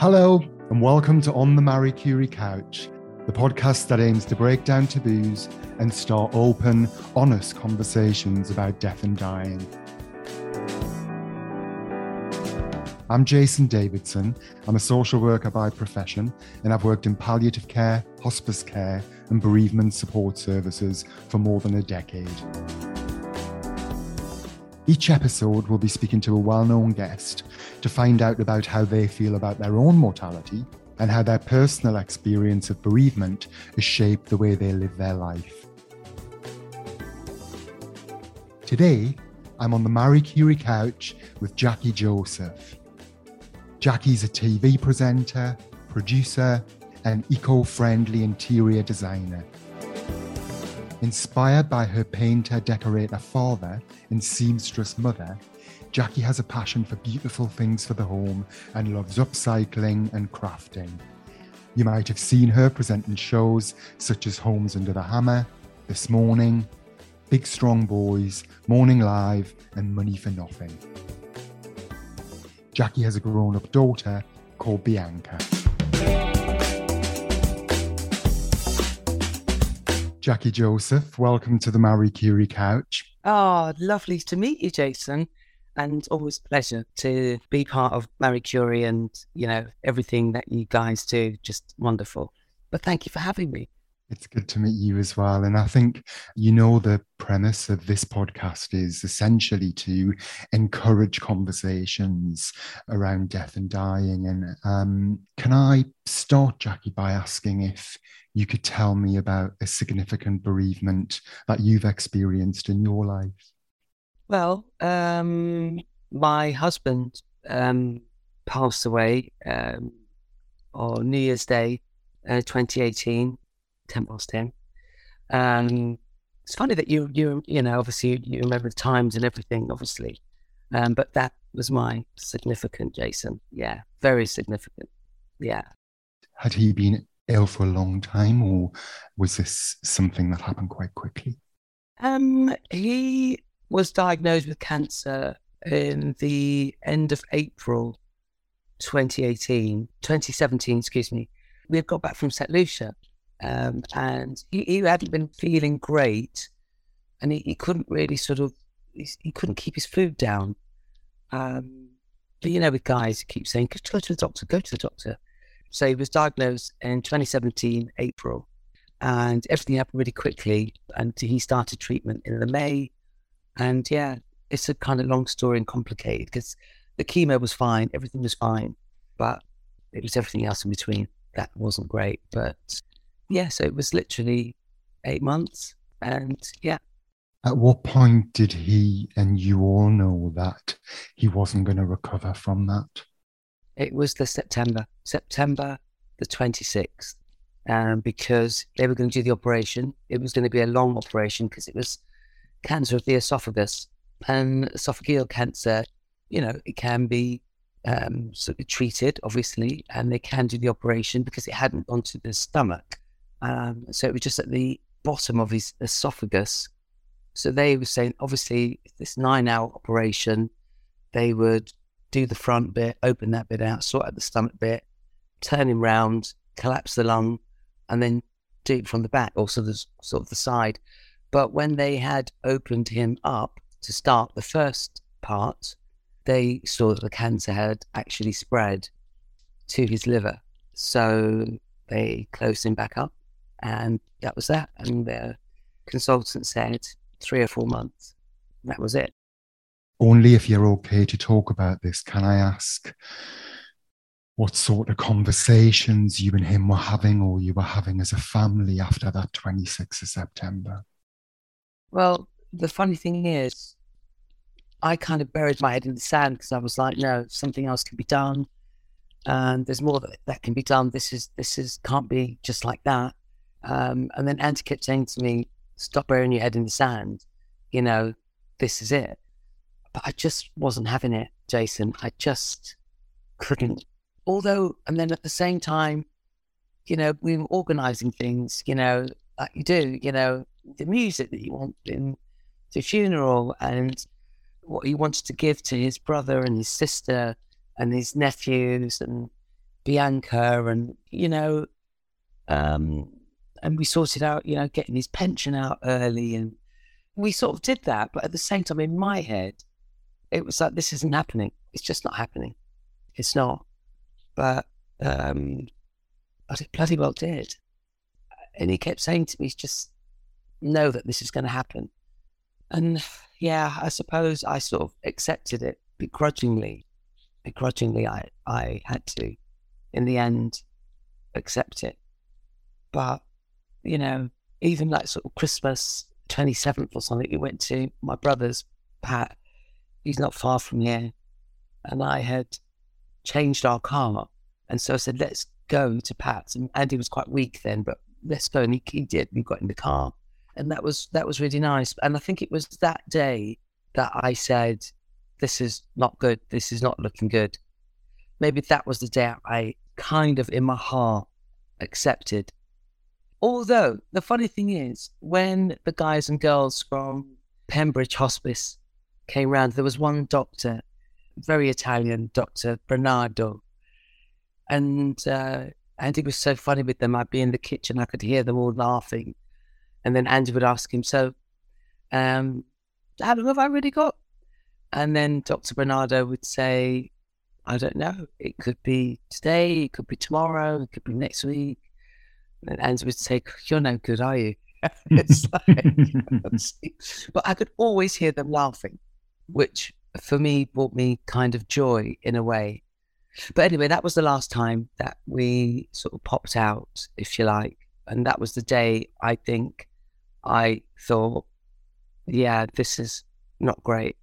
Hello, and welcome to On the Marie Curie Couch, the podcast that aims to break down taboos and start open, honest conversations about death and dying. I'm Jason Davidson. I'm a social worker by profession, and I've worked in palliative care, hospice care, and bereavement support services for more than a decade. Each episode, we'll be speaking to a well known guest to find out about how they feel about their own mortality and how their personal experience of bereavement has shaped the way they live their life. Today, I'm on the Marie Curie couch with Jackie Joseph. Jackie's a TV presenter, producer, and eco friendly interior designer. Inspired by her painter decorator father and seamstress mother, Jackie has a passion for beautiful things for the home and loves upcycling and crafting. You might have seen her present in shows such as Homes Under the Hammer, This Morning, Big Strong Boys, Morning Live, and Money for Nothing. Jackie has a grown up daughter called Bianca. Jackie Joseph, welcome to the Marie Curie Couch. Oh, lovely to meet you, Jason and always pleasure to be part of Marie Curie and, you know, everything that you guys do. Just wonderful. But thank you for having me. It's good to meet you as well. And I think, you know, the premise of this podcast is essentially to encourage conversations around death and dying. And um, can I start, Jackie, by asking if you could tell me about a significant bereavement that you've experienced in your life? Well, um, my husband um, passed away um, on New Year's Day, uh, 2018, 10 past 10. Um, it's funny that you, you, you know, obviously you, you remember the times and everything, obviously. Um, but that was my significant, Jason. Yeah, very significant. Yeah. Had he been ill for a long time, or was this something that happened quite quickly? Um, he was diagnosed with cancer in the end of April 2018, 2017, excuse me. We had got back from St. Lucia um, and he, he, hadn't been feeling great and he, he couldn't really sort of, he, he couldn't keep his food down. Um, but you know, with guys, he keeps saying, go to the doctor, go to the doctor. So he was diagnosed in 2017, April, and everything happened really quickly. And he started treatment in the May and yeah, it's a kind of long story and complicated because the chemo was fine, everything was fine, but it was everything else in between that wasn't great. But yeah, so it was literally eight months. And yeah. At what point did he and you all know that he wasn't going to recover from that? It was the September, September the 26th, um, because they were going to do the operation. It was going to be a long operation because it was cancer of the esophagus. And esophageal cancer, you know, it can be um, sort of treated, obviously, and they can do the operation because it hadn't gone to the stomach. Um, so it was just at the bottom of his esophagus. So they were saying, obviously, this nine hour operation, they would do the front bit, open that bit out, sort out the stomach bit, turn him round, collapse the lung, and then do it from the back or sort of, sort of the side. But when they had opened him up to start the first part, they saw that the cancer had actually spread to his liver. So they closed him back up, and that was that. And the consultant said three or four months. That was it. Only if you're okay to talk about this, can I ask what sort of conversations you and him were having or you were having as a family after that 26th of September? Well, the funny thing is, I kind of buried my head in the sand because I was like, no, something else can be done, and there's more that, that can be done. This is this is can't be just like that. Um, and then Auntie kept saying to me, "Stop burying your head in the sand. You know, this is it." But I just wasn't having it, Jason. I just couldn't. Although, and then at the same time, you know, we were organizing things. You know, like you do. You know, the music that you want in the funeral and what he wanted to give to his brother and his sister and his nephews and Bianca, and you know, um, and we sorted out, you know, getting his pension out early, and we sort of did that. But at the same time, in my head, it was like this isn't happening. It's just not happening. It's not. But um, but it bloody well did. And he kept saying to me, just know that this is going to happen. And yeah, I suppose I sort of accepted it begrudgingly. Begrudgingly, I, I had to, in the end, accept it. But, you know, even like sort of Christmas 27th or something, we went to my brother's, Pat. He's not far from here. And I had changed our car. And so I said, let's go to Pat's. And Andy was quite weak then, but let's go. And he, he did. We got in the car and that was that was really nice. And I think it was that day that I said, "This is not good. This is not looking good." Maybe that was the day I kind of, in my heart, accepted. Although the funny thing is, when the guys and girls from Pembridge Hospice came round, there was one doctor, very Italian, Doctor Bernardo, and uh, and he was so funny with them. I'd be in the kitchen, I could hear them all laughing and then Andy would ask him, So, um, how long have I really got? And then Dr. Bernardo would say, I don't know. It could be today, it could be tomorrow, it could be next week. And Andy would say, You're no good, are you? it's like, but I could always hear them laughing, which for me brought me kind of joy in a way. But anyway, that was the last time that we sort of popped out, if you like. And that was the day I think I thought, yeah, this is not great.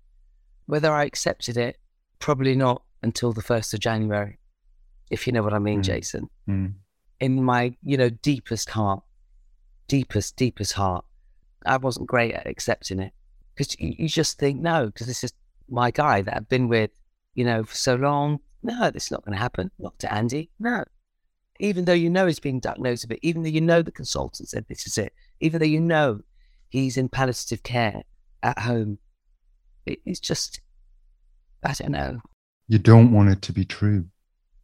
Whether I accepted it, probably not until the 1st of January, if you know what I mean, mm. Jason. Mm. In my, you know, deepest heart, deepest, deepest heart, I wasn't great at accepting it because you, you just think, no, because this is my guy that I've been with, you know, for so long. No, this is not going to happen. Not to Andy. No. Even though you know he's being diagnosed with it, even though you know the consultant said this is it, even though you know he's in palliative care at home. it's just, I don't know. You don't want it to be true.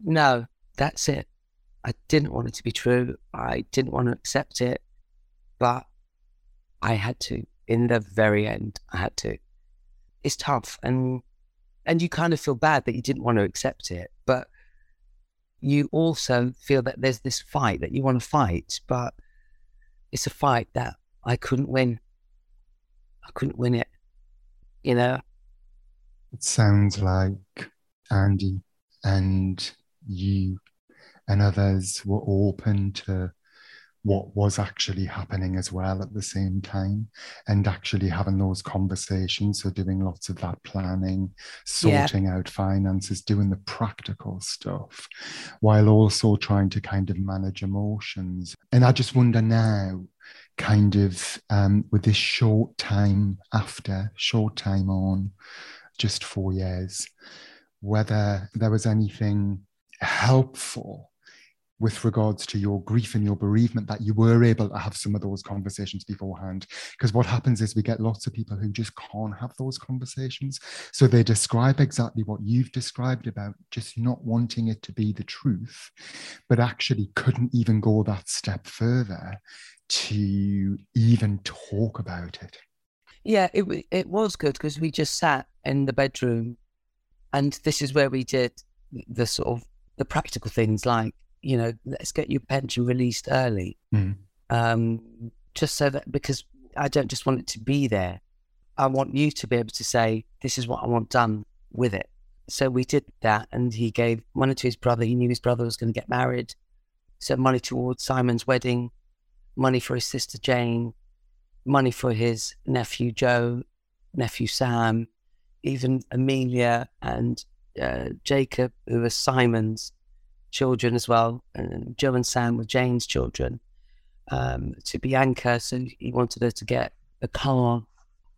No, that's it. I didn't want it to be true. I didn't want to accept it, but I had to. In the very end, I had to. It's tough, and and you kind of feel bad that you didn't want to accept it, but you also feel that there's this fight that you want to fight, but it's a fight that I couldn't win. I couldn't win it, you know? It sounds like Andy and you and others were open to what was actually happening as well at the same time and actually having those conversations so doing lots of that planning sorting yeah. out finances doing the practical stuff while also trying to kind of manage emotions and i just wonder now kind of um, with this short time after short time on just four years whether there was anything helpful with regards to your grief and your bereavement that you were able to have some of those conversations beforehand. Because what happens is we get lots of people who just can't have those conversations. So they describe exactly what you've described about just not wanting it to be the truth but actually couldn't even go that step further to even talk about it. Yeah it, it was good because we just sat in the bedroom and this is where we did the sort of the practical things like you know, let's get your pension released early. Mm. Um, just so that because I don't just want it to be there. I want you to be able to say, this is what I want done with it. So we did that, and he gave money to his brother. He knew his brother was going to get married. So money towards Simon's wedding, money for his sister Jane, money for his nephew Joe, nephew Sam, even Amelia and uh, Jacob, who were Simon's children as well, and Joe and Sam were Jane's children. Um, to Bianca, so he wanted her to get a car,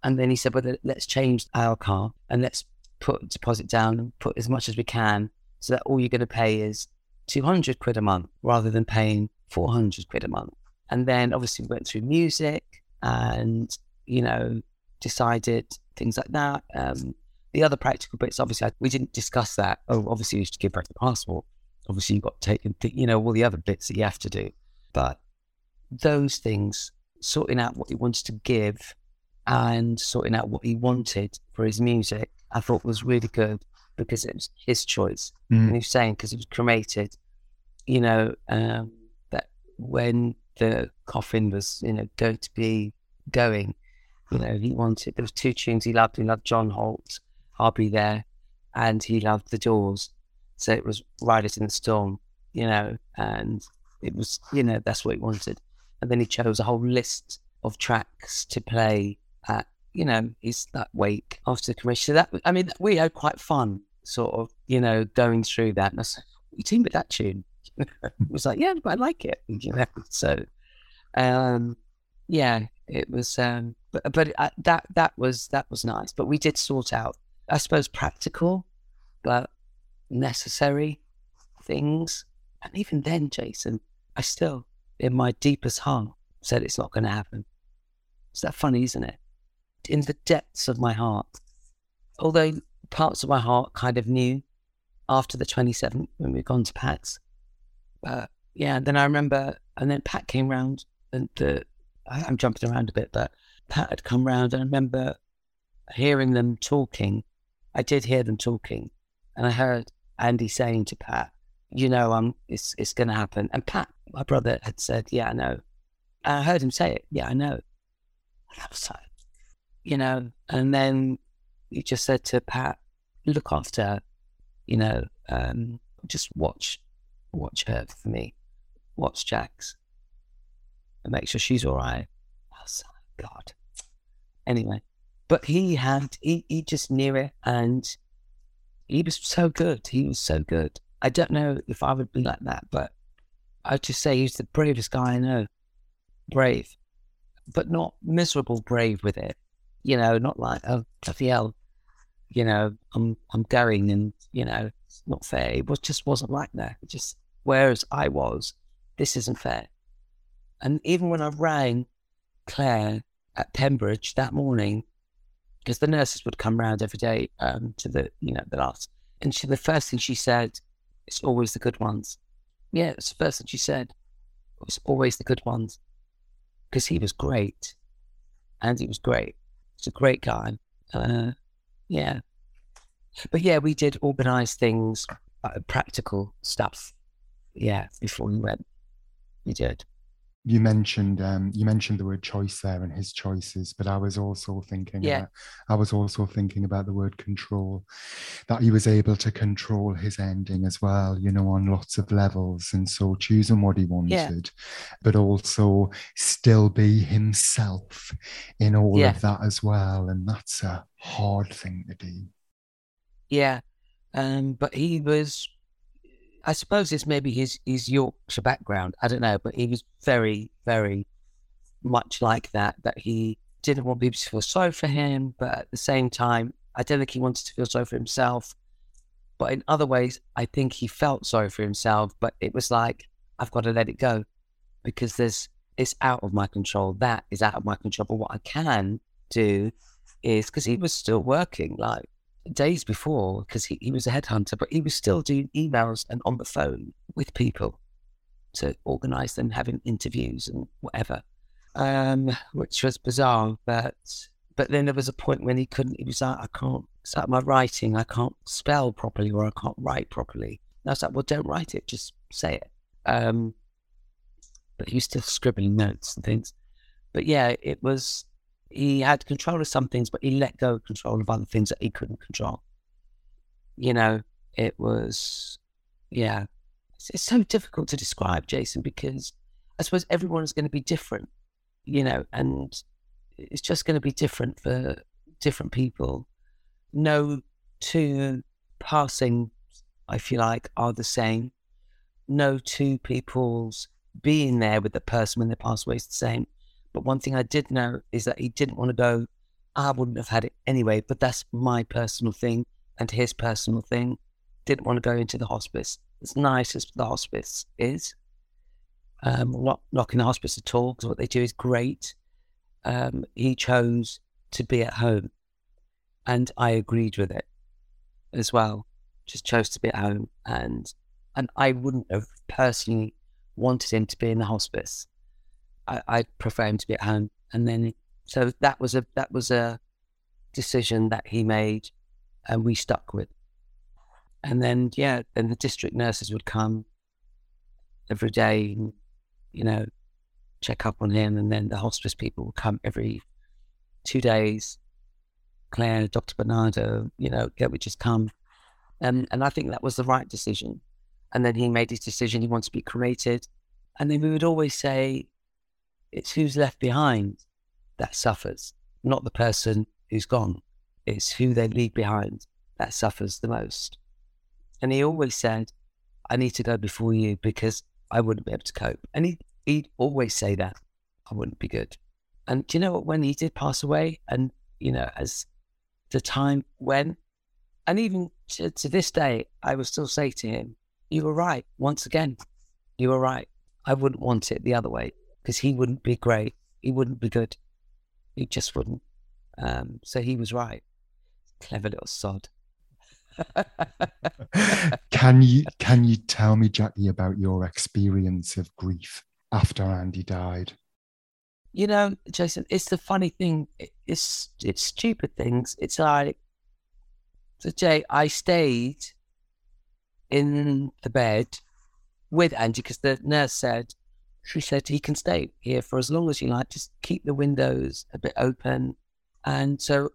and then he said, "Well, let's change our car and let's put deposit down and put as much as we can, so that all you're going to pay is 200 quid a month rather than paying 400 quid a month." And then obviously we went through music and you know decided things like that. Um, the other practical bits, obviously, we didn't discuss that. Oh, obviously, we should give back the passport Obviously, you've got to take, you know, all the other bits that you have to do. But those things, sorting out what he wanted to give and sorting out what he wanted for his music, I thought was really good because it was his choice. Mm. And he was saying, because it was cremated, you know, um, that when the coffin was, you know, going to be going, you know, he wanted, there was two tunes he loved. He loved John Holt, I'll Be There, and he loved The Doors. So it was Riders on the Storm, you know, and it was, you know, that's what he wanted. And then he chose a whole list of tracks to play at, you know, his that wake after the commission. So that, I mean, we had quite fun sort of, you know, going through that. And I said, you team with that tune? was like, yeah, but I like it, you know. So, um, yeah, it was, um, but but uh, that that was that was nice. But we did sort out, I suppose, practical, but necessary things. And even then, Jason, I still, in my deepest heart, said it's not going to happen. Is that funny, isn't it? In the depths of my heart, although parts of my heart kind of knew after the 27th when we'd gone to Pat's. But yeah, then I remember, and then Pat came round, and the, I'm jumping around a bit, but Pat had come round, and I remember hearing them talking. I did hear them talking, and I heard Andy saying to Pat, "You know, um, it's it's going to happen." And Pat, my brother, had said, "Yeah, I know." And I heard him say it. Yeah, I know. And I was like, you know, and then he just said to Pat, "Look after you know, um, just watch, watch her for me, watch Jax, and make sure she's all right." I was like, God. Anyway, but he had he he just knew it, and he was so good. He was so good. I don't know if I would be like that, but I'd just say he's the bravest guy I know. Brave, but not miserable brave with it. You know, not like, oh, hell, you know, I'm I'm going and, you know, it's not fair. It was, just wasn't like that. It just, whereas I was, this isn't fair. And even when I rang Claire at Pembridge that morning, because the nurses would come round every day um, to the you know the last, and she the first thing she said, "It's always the good ones." Yeah, it's the first thing she said. It was always the good ones, because he was great, and he was great. He's a great guy. Uh, yeah, but yeah, we did organise things, uh, practical stuff. Yeah, before we went, we did you mentioned um, you mentioned the word choice there and his choices, but I was also thinking yeah. About, I was also thinking about the word control, that he was able to control his ending as well, you know, on lots of levels, and so choosing what he wanted, yeah. but also still be himself in all yeah. of that as well, and that's a hard thing to do. Yeah, um, but he was I suppose it's maybe his his Yorkshire background. I don't know, but he was very, very much like that. That he didn't want people to feel sorry for him, but at the same time, I don't think he wanted to feel sorry for himself. But in other ways, I think he felt sorry for himself. But it was like I've got to let it go because there's it's out of my control. That is out of my control. But what I can do is because he was still working, like days before, because he, he was a headhunter, but he was still doing emails and on the phone with people to organize them, having interviews and whatever, um, which was bizarre. But but then there was a point when he couldn't, he was like, I can't, it's my writing, I can't spell properly or I can't write properly. And I was like, well, don't write it, just say it. Um, but he was still scribbling notes and things. But yeah, it was he had control of some things, but he let go of control of other things that he couldn't control. You know, it was, yeah, it's, it's so difficult to describe, Jason, because I suppose everyone is going to be different, you know, and it's just going to be different for different people. No two passing, I feel like, are the same. No two people's being there with the person when they pass away is the same. But one thing I did know is that he didn't want to go. I wouldn't have had it anyway, but that's my personal thing and his personal thing. Didn't want to go into the hospice. As nice as the hospice is, um, not knocking the hospice at all because what they do is great. Um, he chose to be at home, and I agreed with it as well. Just chose to be at home, and and I wouldn't have personally wanted him to be in the hospice. I, I prefer him to be at home. And then, so that was a that was a decision that he made, and we stuck with. And then, yeah, then the district nurses would come every day, you know, check up on him, and then the hospice people would come every two days. Claire, Dr. Bernardo, you know, they would just come, and and I think that was the right decision. And then he made his decision; he wants to be cremated, and then we would always say, it's who's left behind that suffers, not the person who's gone. It's who they leave behind that suffers the most. And he always said, I need to go before you because I wouldn't be able to cope. And he, he'd always say that I wouldn't be good. And do you know what? When he did pass away, and, you know, as the time went, and even to, to this day, I will still say to him, You were right. Once again, you were right. I wouldn't want it the other way because he wouldn't be great. He wouldn't be good. He just wouldn't. Um, so he was right. Clever little sod. can you can you tell me, Jackie, about your experience of grief after Andy died? You know, Jason, it's the funny thing. It's it's stupid things. It's like so, Jay. I stayed in the bed with Andy because the nurse said she said he can stay here for as long as you like. Just keep the windows a bit open. And so,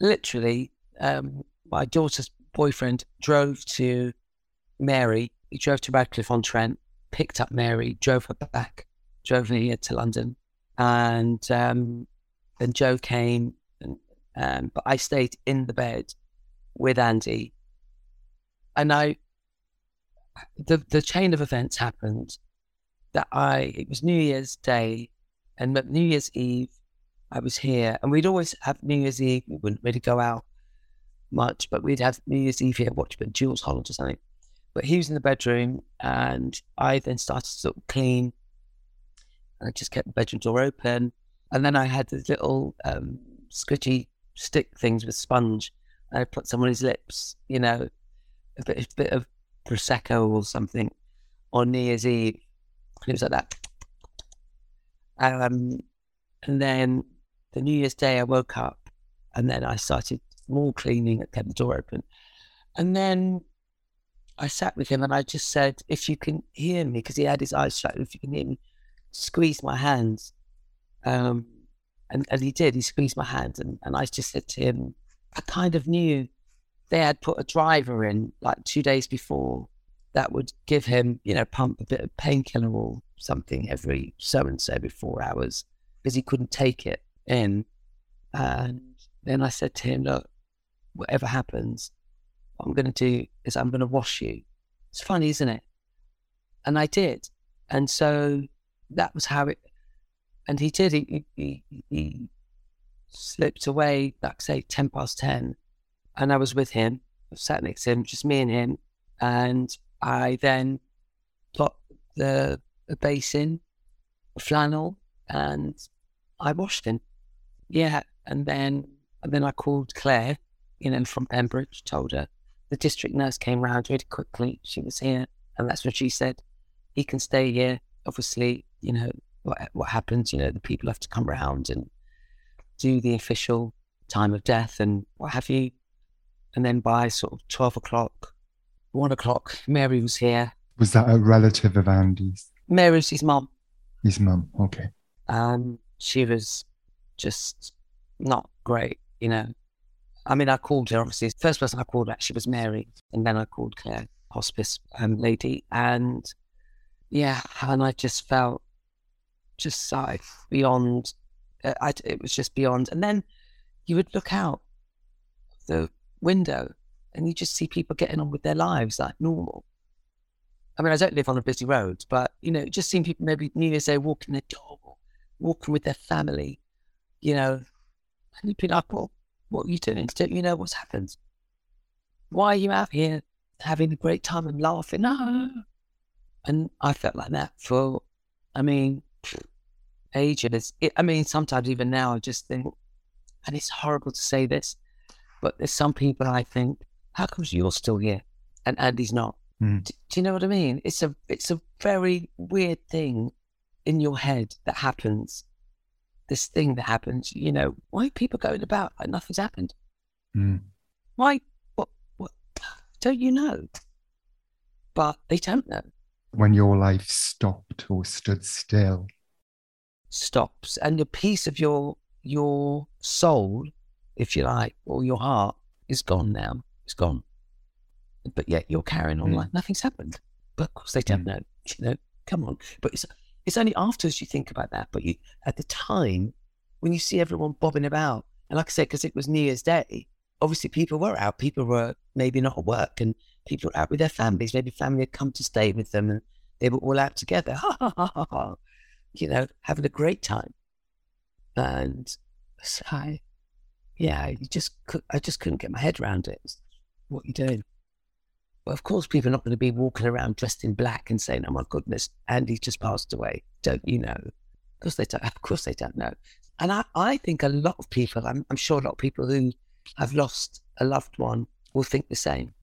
literally, um, my daughter's boyfriend drove to Mary. He drove to Radcliffe on Trent, picked up Mary, drove her back, drove her here to London, and um, then Joe came. And, um, but I stayed in the bed with Andy, and I. The the chain of events happened that I, it was New Year's Day and New Year's Eve, I was here and we'd always have New Year's Eve. We wouldn't really go out much, but we'd have New Year's Eve here, watch a bit of Jools Holland or something. But he was in the bedroom and I then started to sort of clean. And I just kept the bedroom door open. And then I had these little um, squidgy stick things with sponge. And I put some on his lips, you know, a bit, a bit of Prosecco or something on New Year's Eve and it was like that. Um, and then the New Year's Day, I woke up and then I started more cleaning, I kept the door open. And then I sat with him and I just said, if you can hear me, because he had his eyes shut, if you can hear me, squeeze my hands. Um, and, and he did, he squeezed my hand. And, and I just said to him, I kind of knew they had put a driver in like two days before that would give him, you know, pump a bit of painkiller or something every so and so before hours because he couldn't take it in. And then I said to him, look, whatever happens, what I'm going to do is I'm going to wash you. It's funny, isn't it? And I did. And so that was how it, and he did. He, he, he slipped away, like say, 10 past 10. And I was with him, I sat next to him, just me and him. And I then got the, the basin, flannel, and I washed him. Yeah, and then and then I called Claire, you know, from Pembridge, told her. The district nurse came round really quickly. She was here, and that's what she said. He can stay here. Obviously, you know what what happens. You know, the people have to come round and do the official time of death and what have you. And then by sort of twelve o'clock, one o'clock, Mary was here. Was that a relative of Andy's? Mary's his mum. His mum, okay. Um, she was just not great, you know. I mean, I called her, obviously. The first person I called actually was Mary, and then I called Claire, hospice um, lady. And yeah, and I just felt just like beyond, uh, I, it was just beyond. And then you would look out the window and you just see people getting on with their lives like normal. I mean, I don't live on a busy road, but you know, just seeing people maybe New Year's Day walking their dog or walking with their family, you know, and you'd be like, well, what are you doing? Don't you know what's happened? Why are you out here having a great time and laughing? And I felt like that for, I mean, ages. It, I mean, sometimes even now I just think, and it's horrible to say this, but there's some people I think how comes you're still here and Andy's not? Mm. Do, do you know what I mean? It's a it's a very weird thing in your head that happens. This thing that happens, you know, why are people going about like nothing's happened? Mm. Why? What? What? Don't you know? But they don't know. When your life stopped or stood still. Stops, and the piece of your your soul, if you like, or your heart, is gone now. It's gone. But yet you're carrying on Mm. like nothing's happened. But of course they don't Mm. know. You know, come on. But it's it's only afterwards you think about that. But you at the time when you see everyone bobbing about, and like I said, because it was New Year's Day, obviously people were out. People were maybe not at work, and people were out with their families. Maybe family had come to stay with them, and they were all out together. Ha ha ha ha ha. You know, having a great time. And so I, yeah, you just could, I just couldn't get my head around it. What are you doing? Well, of course, people are not going to be walking around dressed in black and saying, "Oh my goodness, Andy just passed away." Don't you know? Of course they don't. Of course they don't know. And I, I think a lot of people, I'm, I'm sure a lot of people who have lost a loved one will think the same.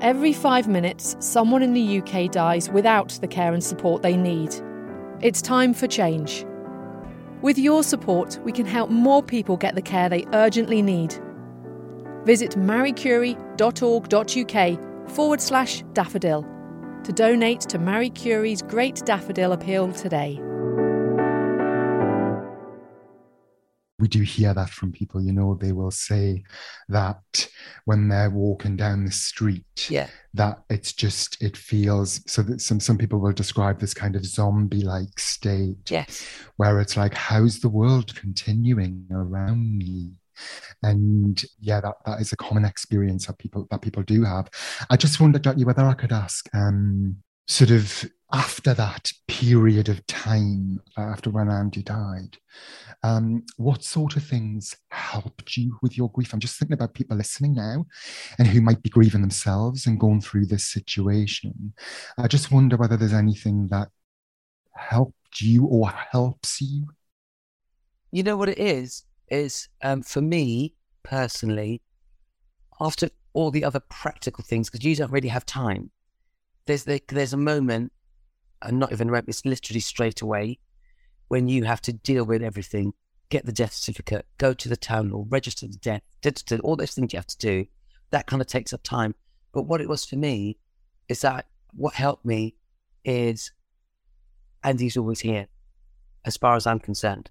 Every five minutes, someone in the UK dies without the care and support they need. It's time for change. With your support, we can help more people get the care they urgently need. Visit mariecurie.org.uk forward slash daffodil to donate to Marie Curie's Great Daffodil Appeal today. we do hear that from people you know they will say that when they're walking down the street Yeah, that it's just it feels so that some some people will describe this kind of zombie like state yes, where it's like how's the world continuing around me and yeah that that is a common experience that people that people do have i just wondered Jackie, whether i could ask um sort of after that period of time uh, after when andy died um, what sort of things helped you with your grief? I'm just thinking about people listening now and who might be grieving themselves and going through this situation. I just wonder whether there's anything that helped you or helps you. you know what it is is um, for me personally after all the other practical things because you don't really have time there's the, there's a moment and not even moment it's literally straight away when you have to deal with everything get the death certificate go to the town hall register the death register all those things you have to do that kind of takes up time. But what it was for me is that what helped me is andy's always here as far as i'm concerned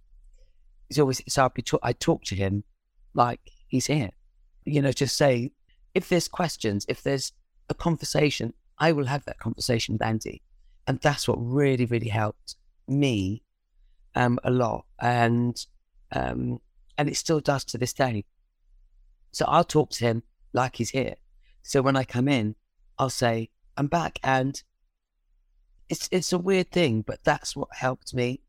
he's always so I'd be talk, I talk to him like he's here. You know, just say if there's questions, if there's a conversation, I will have that conversation with Andy, and that's what really, really helped me um, a lot, and um, and it still does to this day. So I'll talk to him like he's here. So when I come in, I'll say I'm back, and it's it's a weird thing, but that's what helped me.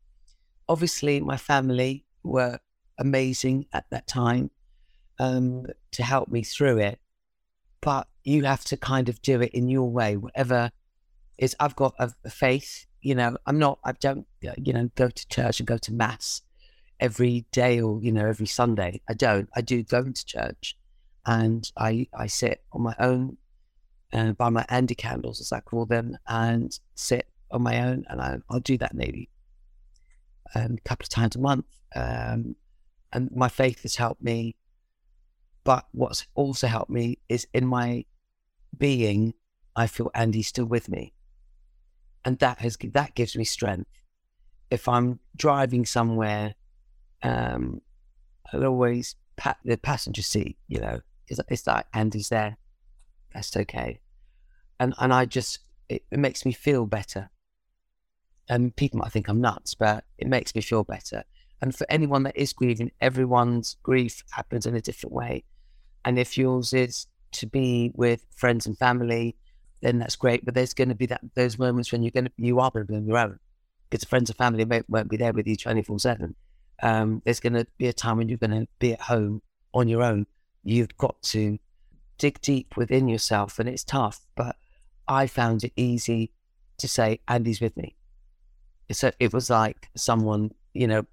Obviously, my family were amazing at that time um, to help me through it. But you have to kind of do it in your way, whatever is. I've got a, a faith, you know. I'm not. I don't, uh, you know, go to church and go to mass every day or you know every Sunday. I don't. I do go to church, and I I sit on my own, uh, by my Andy candles as I call them, and sit on my own, and I, I'll do that maybe um, a couple of times a month. Um, and my faith has helped me. But what's also helped me is in my being, I feel Andy's still with me. And that has that gives me strength. If I'm driving somewhere, um, I'll always pat the passenger seat, you know, it's, it's like Andy's there. That's okay. And and I just it, it makes me feel better and people might think I'm nuts, but it makes me feel better. And for anyone that is grieving, everyone's grief happens in a different way. And if yours is to be with friends and family, then that's great. But there's going to be that those moments when you're going to you are going to be on your own because friends and family may, won't be there with you 24 seven. Um, there's going to be a time when you're going to be at home on your own. You've got to dig deep within yourself, and it's tough. But I found it easy to say, Andy's with me so it was like someone, you know,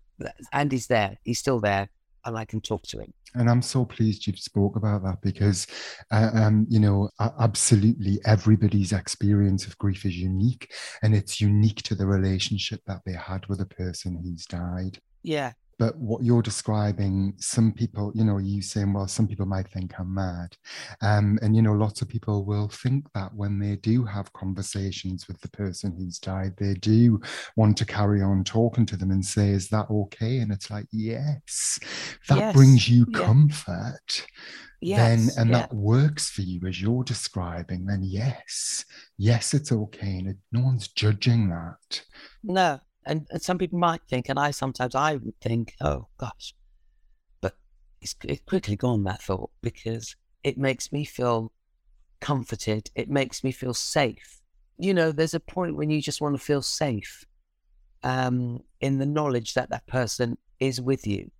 Andy's there. He's still there. and I can talk to him. And I'm so pleased you've spoke about that because, uh, um, you know, absolutely everybody's experience of grief is unique, and it's unique to the relationship that they had with a person who's died. Yeah, but what you're describing some people you know you saying well some people might think i'm mad um, and you know lots of people will think that when they do have conversations with the person who's died they do want to carry on talking to them and say is that okay and it's like yes that yes. brings you yeah. comfort yes. then and yeah. that works for you as you're describing then yes yes it's okay and it, no one's judging that no and, and some people might think, and I sometimes I would think, oh gosh, but it's, quickly gone that thought because it makes me feel comforted. It makes me feel safe. You know, there's a point when you just want to feel safe um, in the knowledge that that person is with you.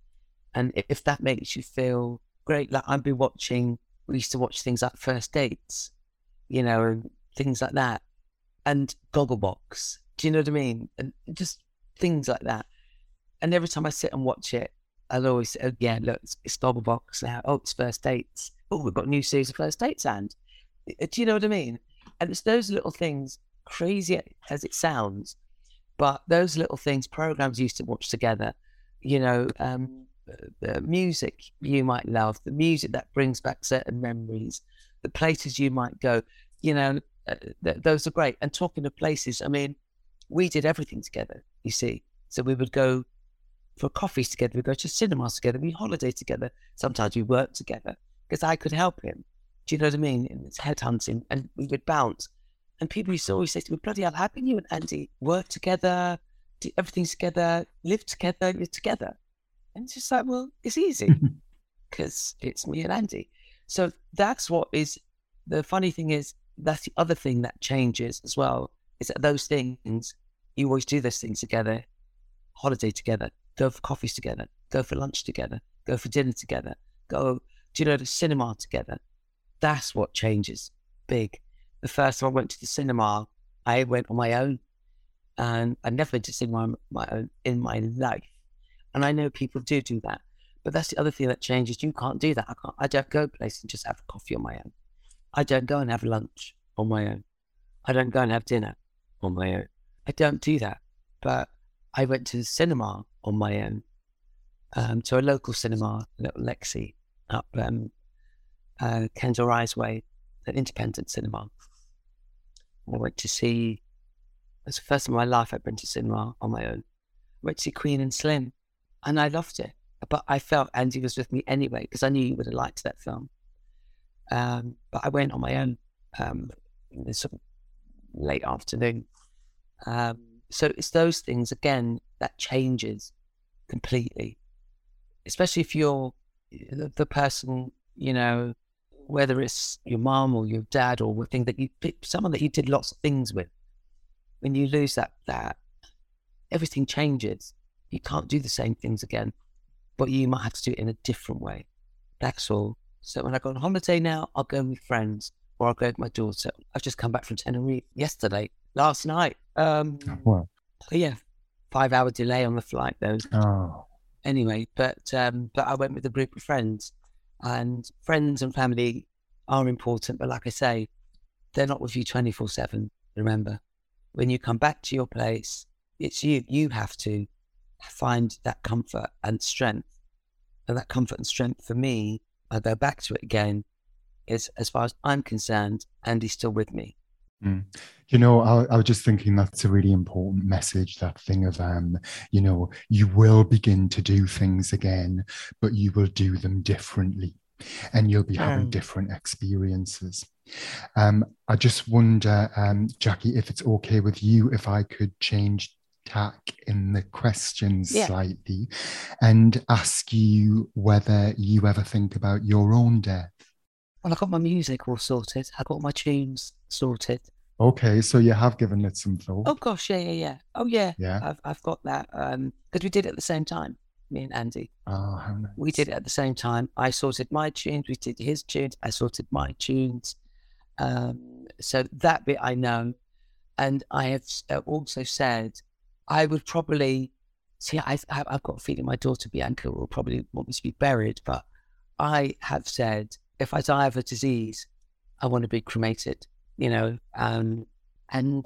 And if that makes you feel great, like I've been watching, we used to watch things like First Dates, you know, and things like that, and Gogglebox, do you know what I mean? And just things like that. And every time I sit and watch it, I'll always say, oh, yeah, look, it's, it's Box now. Oh, it's First Dates. Oh, we've got new series of First Dates and. Uh, do you know what I mean? And it's those little things, crazy as it sounds, but those little things programs used to watch together, you know, um, the music you might love, the music that brings back certain memories, the places you might go, you know, uh, th- those are great. And talking of places, I mean, we did everything together, you see. So we would go for coffees together, we'd go to cinemas together, we holiday together. Sometimes we worked together because I could help him. Do you know what I mean? It's headhunting and we would bounce. And people used to always say to me, bloody hell, how can you and Andy work together, do everything together, live together, you're together? And it's just like, well, it's easy because it's me and Andy. So that's what is the funny thing is that's the other thing that changes as well is that those things, you always do those things together, holiday together, go for coffees together, go for lunch together, go for dinner together, go, do you know, the cinema together. That's what changes big. The first time I went to the cinema, I went on my own. And I'd never been to cinema on my own in my life. And I know people do do that. But that's the other thing that changes. You can't do that. I can't. I don't go place and just have a coffee on my own. I don't go and have lunch on my own. I don't go and have dinner on my own. I don't do that. But I went to the cinema on my own, um, to a local cinema, little Lexi, up um, uh, Kensal Rise Way, an independent cinema. I went to see, it was the first time in my life I've been to cinema on my own. I went to see Queen and Slim, and I loved it. But I felt Andy was with me anyway, because I knew he would have liked that film. Um, but I went on my own um, in the sort of late afternoon um, so it's those things again that changes completely, especially if you're the, the person, you know, whether it's your mom or your dad or thing that you someone that you did lots of things with. When you lose that, that everything changes. You can't do the same things again, but you might have to do it in a different way. That's all. So when I go on holiday now, I'll go with friends or I'll go with my daughter. I've just come back from Tenerife yesterday, last night. Um, wow. Yeah, five hour delay on the flight though. Oh. Anyway, but um, but I went with a group of friends, and friends and family are important. But like I say, they're not with you twenty four seven. Remember, when you come back to your place, it's you. You have to find that comfort and strength, and that comfort and strength for me. I go back to it again. Is as far as I'm concerned, Andy's still with me. Mm. You know, I, I, was just thinking that's a really important message. That thing of, um, you know, you will begin to do things again, but you will do them differently, and you'll be having different experiences. Um, I just wonder, um, Jackie, if it's okay with you if I could change tack in the questions yeah. slightly and ask you whether you ever think about your own death. Well, I got my music all sorted. I got my tunes sorted. Okay, so you have given it some thought. Oh gosh, yeah, yeah, yeah. Oh yeah, yeah. I've I've got that um because we did it at the same time. Me and Andy. Oh, how nice. We did it at the same time. I sorted my tunes. We did his tunes. I sorted my tunes. Um, so that bit I know, and I have uh, also said I would probably see, I, I've got a feeling my daughter Bianca will probably want me to be buried, but I have said if I die of a disease, I want to be cremated, you know, um, and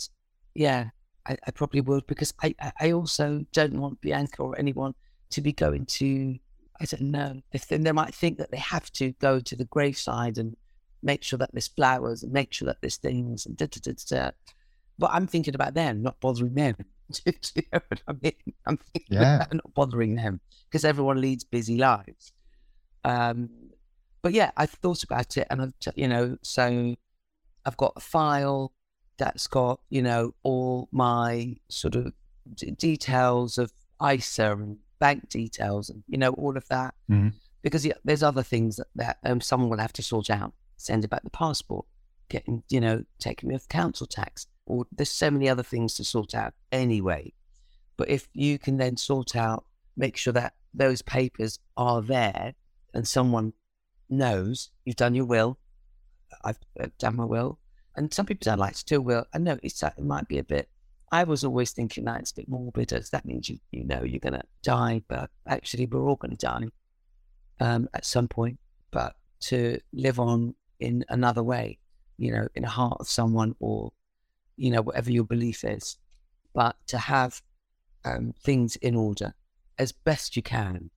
yeah, I, I, probably would because I, I also don't want Bianca or anyone to be going to, I don't know, if they, they might think that they have to go to the graveside and make sure that there's flowers and make sure that there's things and da da da da. But I'm thinking about them, not bothering them. you know I mean? I'm thinking yeah. about not bothering them because everyone leads busy lives. Um, but yeah, I've thought about it, and I've you know, so I've got a file that's got you know all my sort of d- details of ISA and bank details, and you know all of that. Mm-hmm. Because yeah, there's other things that, that um, someone will have to sort out, sending back the passport, getting you know taking me off council tax, or there's so many other things to sort out anyway. But if you can then sort out, make sure that those papers are there and someone knows you've done your will. I've done my will. And some people don't like to do will. I know it's, it might be a bit, I was always thinking that it's a bit morbid as that means you, you know you're going to die, but actually we're all going to die um, at some point. But to live on in another way, you know, in the heart of someone or, you know, whatever your belief is, but to have um, things in order as best you can,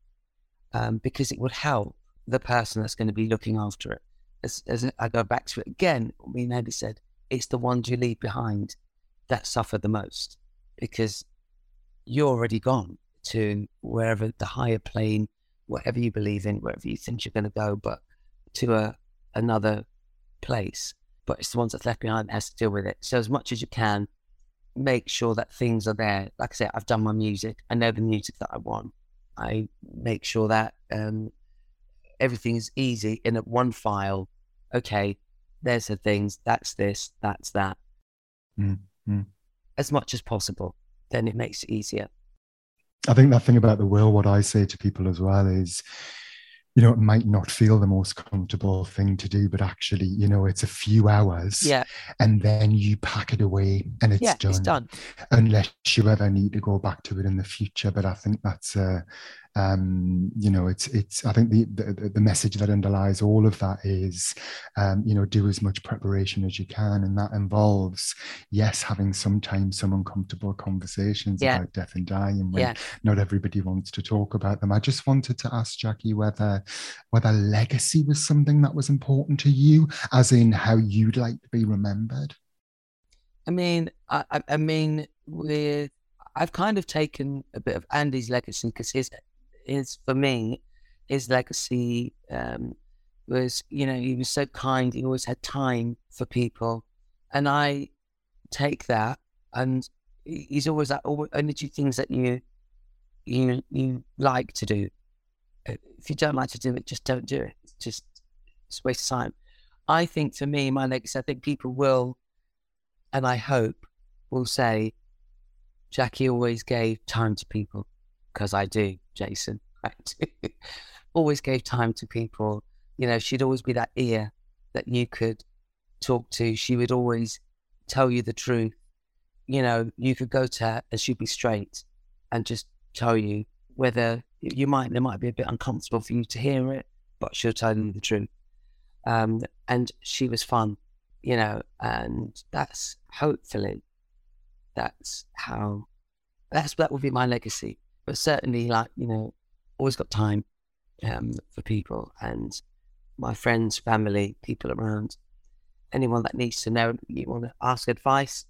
um, because it would help the person that's going to be looking after it. As, as I go back to it again, and Andy said, it's the ones you leave behind that suffer the most because you're already gone to wherever the higher plane, whatever you believe in, wherever you think you're going to go, but to a another place. But it's the ones that's left behind that has to deal with it. So as much as you can, make sure that things are there. Like I said, I've done my music. I know the music that I want. I make sure that um, everything is easy in a one file. Okay, there's the things. That's this. That's that. Mm-hmm. As much as possible, then it makes it easier. I think that thing about the will, what I say to people as well is, you know, it might not feel the most comfortable thing to do, but actually, you know, it's a few hours. Yeah. And then you pack it away and it's yeah, done. It's done. Unless you ever need to go back to it in the future. But I think that's a, um, you know, it's it's. I think the, the, the message that underlies all of that is, um, you know, do as much preparation as you can, and that involves, yes, having sometimes some uncomfortable conversations yeah. about death and dying when yeah. not everybody wants to talk about them. I just wanted to ask Jackie whether whether legacy was something that was important to you, as in how you'd like to be remembered. I mean, I, I mean, with I've kind of taken a bit of Andy's legacy because his is for me, his legacy um, was, you know, he was so kind. He always had time for people, and I take that. And he's always that only do things that you you you like to do. Uh, if you don't like to do it, just don't do it. It's just it's waste of time. I think for me, my legacy, I think people will, and I hope will say, Jackie always gave time to people because I do. Jason. I do. always gave time to people. You know, she'd always be that ear that you could talk to. She would always tell you the truth. You know, you could go to her and she'd be straight and just tell you whether you might, it might be a bit uncomfortable for you to hear it, but she'll tell you the truth. Um, and she was fun, you know, and that's hopefully that's how that's that will be my legacy but certainly like you know always got time um, for people and my friends family people around. Anyone that needs to know you want to ask advice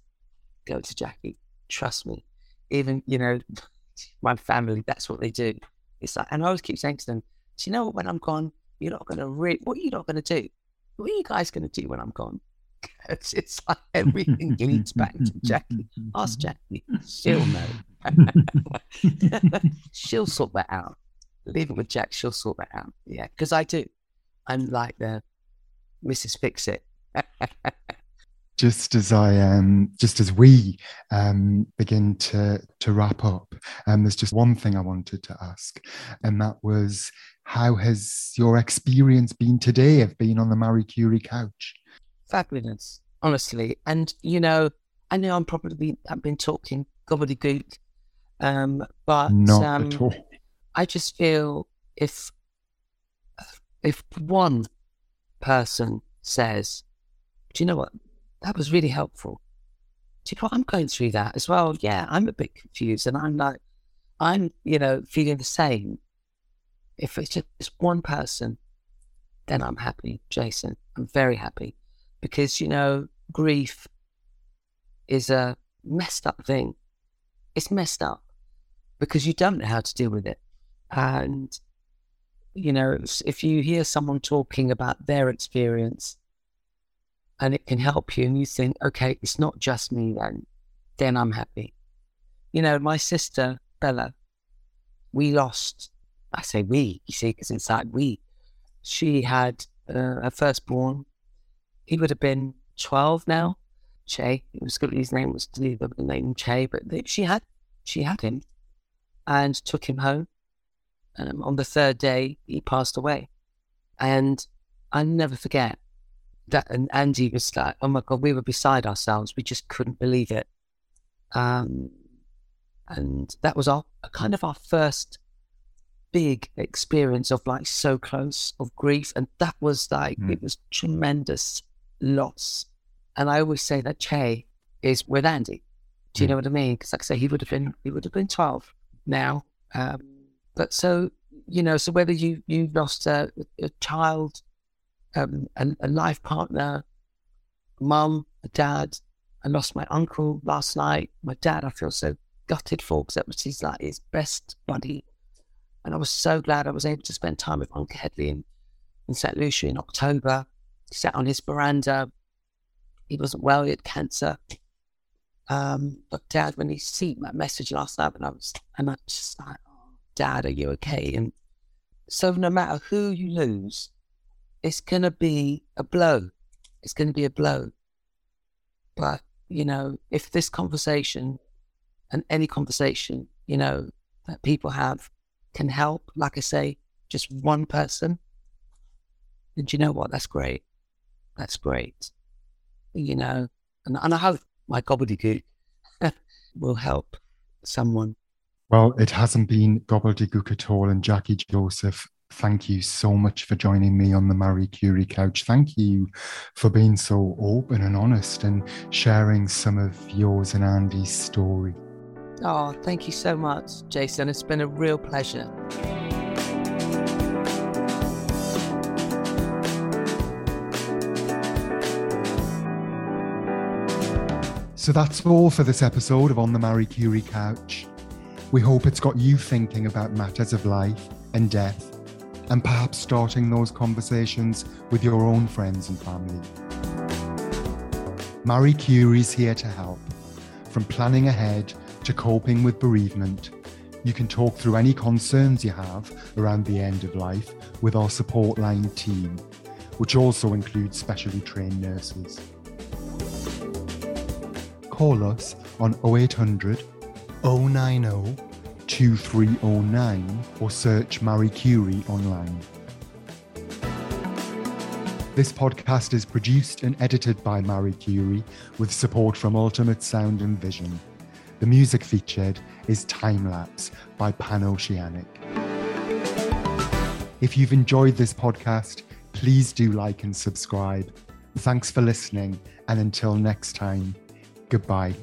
go to jackie. Trust me. Even you know my family that's what they do. It's like and i always keep saying to them do you know when i'm gone you're not going to re- what are you not going to do? What are you guys going to do when i'm gone? It's, it's like everything leads back to Jackie. Ask Jackie. She'll know. she'll sort that out. Leave it with Jack. She'll sort that out. Yeah, because I do. I'm like the Mrs. Fix It. just as I um, just as we um, begin to to wrap up, um, there's just one thing I wanted to ask, and that was, how has your experience been today of being on the Marie Curie couch? fabulous, honestly. And you know, I know I'm probably I've been talking gobbledygook, Um, but Not um, at all. I just feel if if one person says, "Do you know what? That was really helpful." Do you know what? I'm going through that as well. Yeah, I'm a bit confused, and I'm like, I'm you know feeling the same. If it's just one person, then I'm happy, Jason. I'm very happy because you know grief is a messed up thing. It's messed up because you don't know how to deal with it. And, you know, if you hear someone talking about their experience and it can help you and you think, okay, it's not just me then, then I'm happy. You know, my sister, Bella, we lost, I say we, you see, because inside we, she had uh, firstborn. He would have been 12 now. Che, it was good. His name was the name Che, but she had, she had him and took him home um, on the third day, he passed away. And I never forget that. And Andy was like, oh my God, we were beside ourselves. We just couldn't believe it. Um, and that was our kind of our first big experience of like so close of grief. And that was like, mm. it was tremendous loss. And I always say that Che is with Andy. Do you mm. know what I mean? Because like I say, he would have been, he would have been 12 now. Um, but so you know, so whether you you've lost a, a child, um, a, a life partner, mum, a dad. I lost my uncle last night. My dad, I feel so gutted for because that was his like his best buddy, and I was so glad I was able to spend time with Uncle Headley in, in St Lucia in October. Sat on his veranda. He wasn't well; he had cancer. Um, but Dad, when he seen my message last night, and I was, and I just like, Dad, are you okay? And so no matter who you lose, it's going to be a blow. It's going to be a blow. But, you know, if this conversation and any conversation, you know, that people have can help, like I say, just one person, then you know what? That's great. That's great. You know, and, and I hope my gobbledygook will help someone well, it hasn't been gobbledygook at all. And Jackie Joseph, thank you so much for joining me on the Marie Curie couch. Thank you for being so open and honest and sharing some of yours and Andy's story. Oh, thank you so much, Jason. It's been a real pleasure. So that's all for this episode of On the Marie Curie Couch. We hope it's got you thinking about matters of life and death, and perhaps starting those conversations with your own friends and family. Marie Curie's here to help. From planning ahead to coping with bereavement, you can talk through any concerns you have around the end of life with our support line team, which also includes specially trained nurses. Call us on 0800 090 2309 or search Marie Curie online. This podcast is produced and edited by Marie Curie with support from Ultimate Sound and Vision. The music featured is Time Lapse by Pan Oceanic. If you've enjoyed this podcast, please do like and subscribe. Thanks for listening, and until next time, goodbye.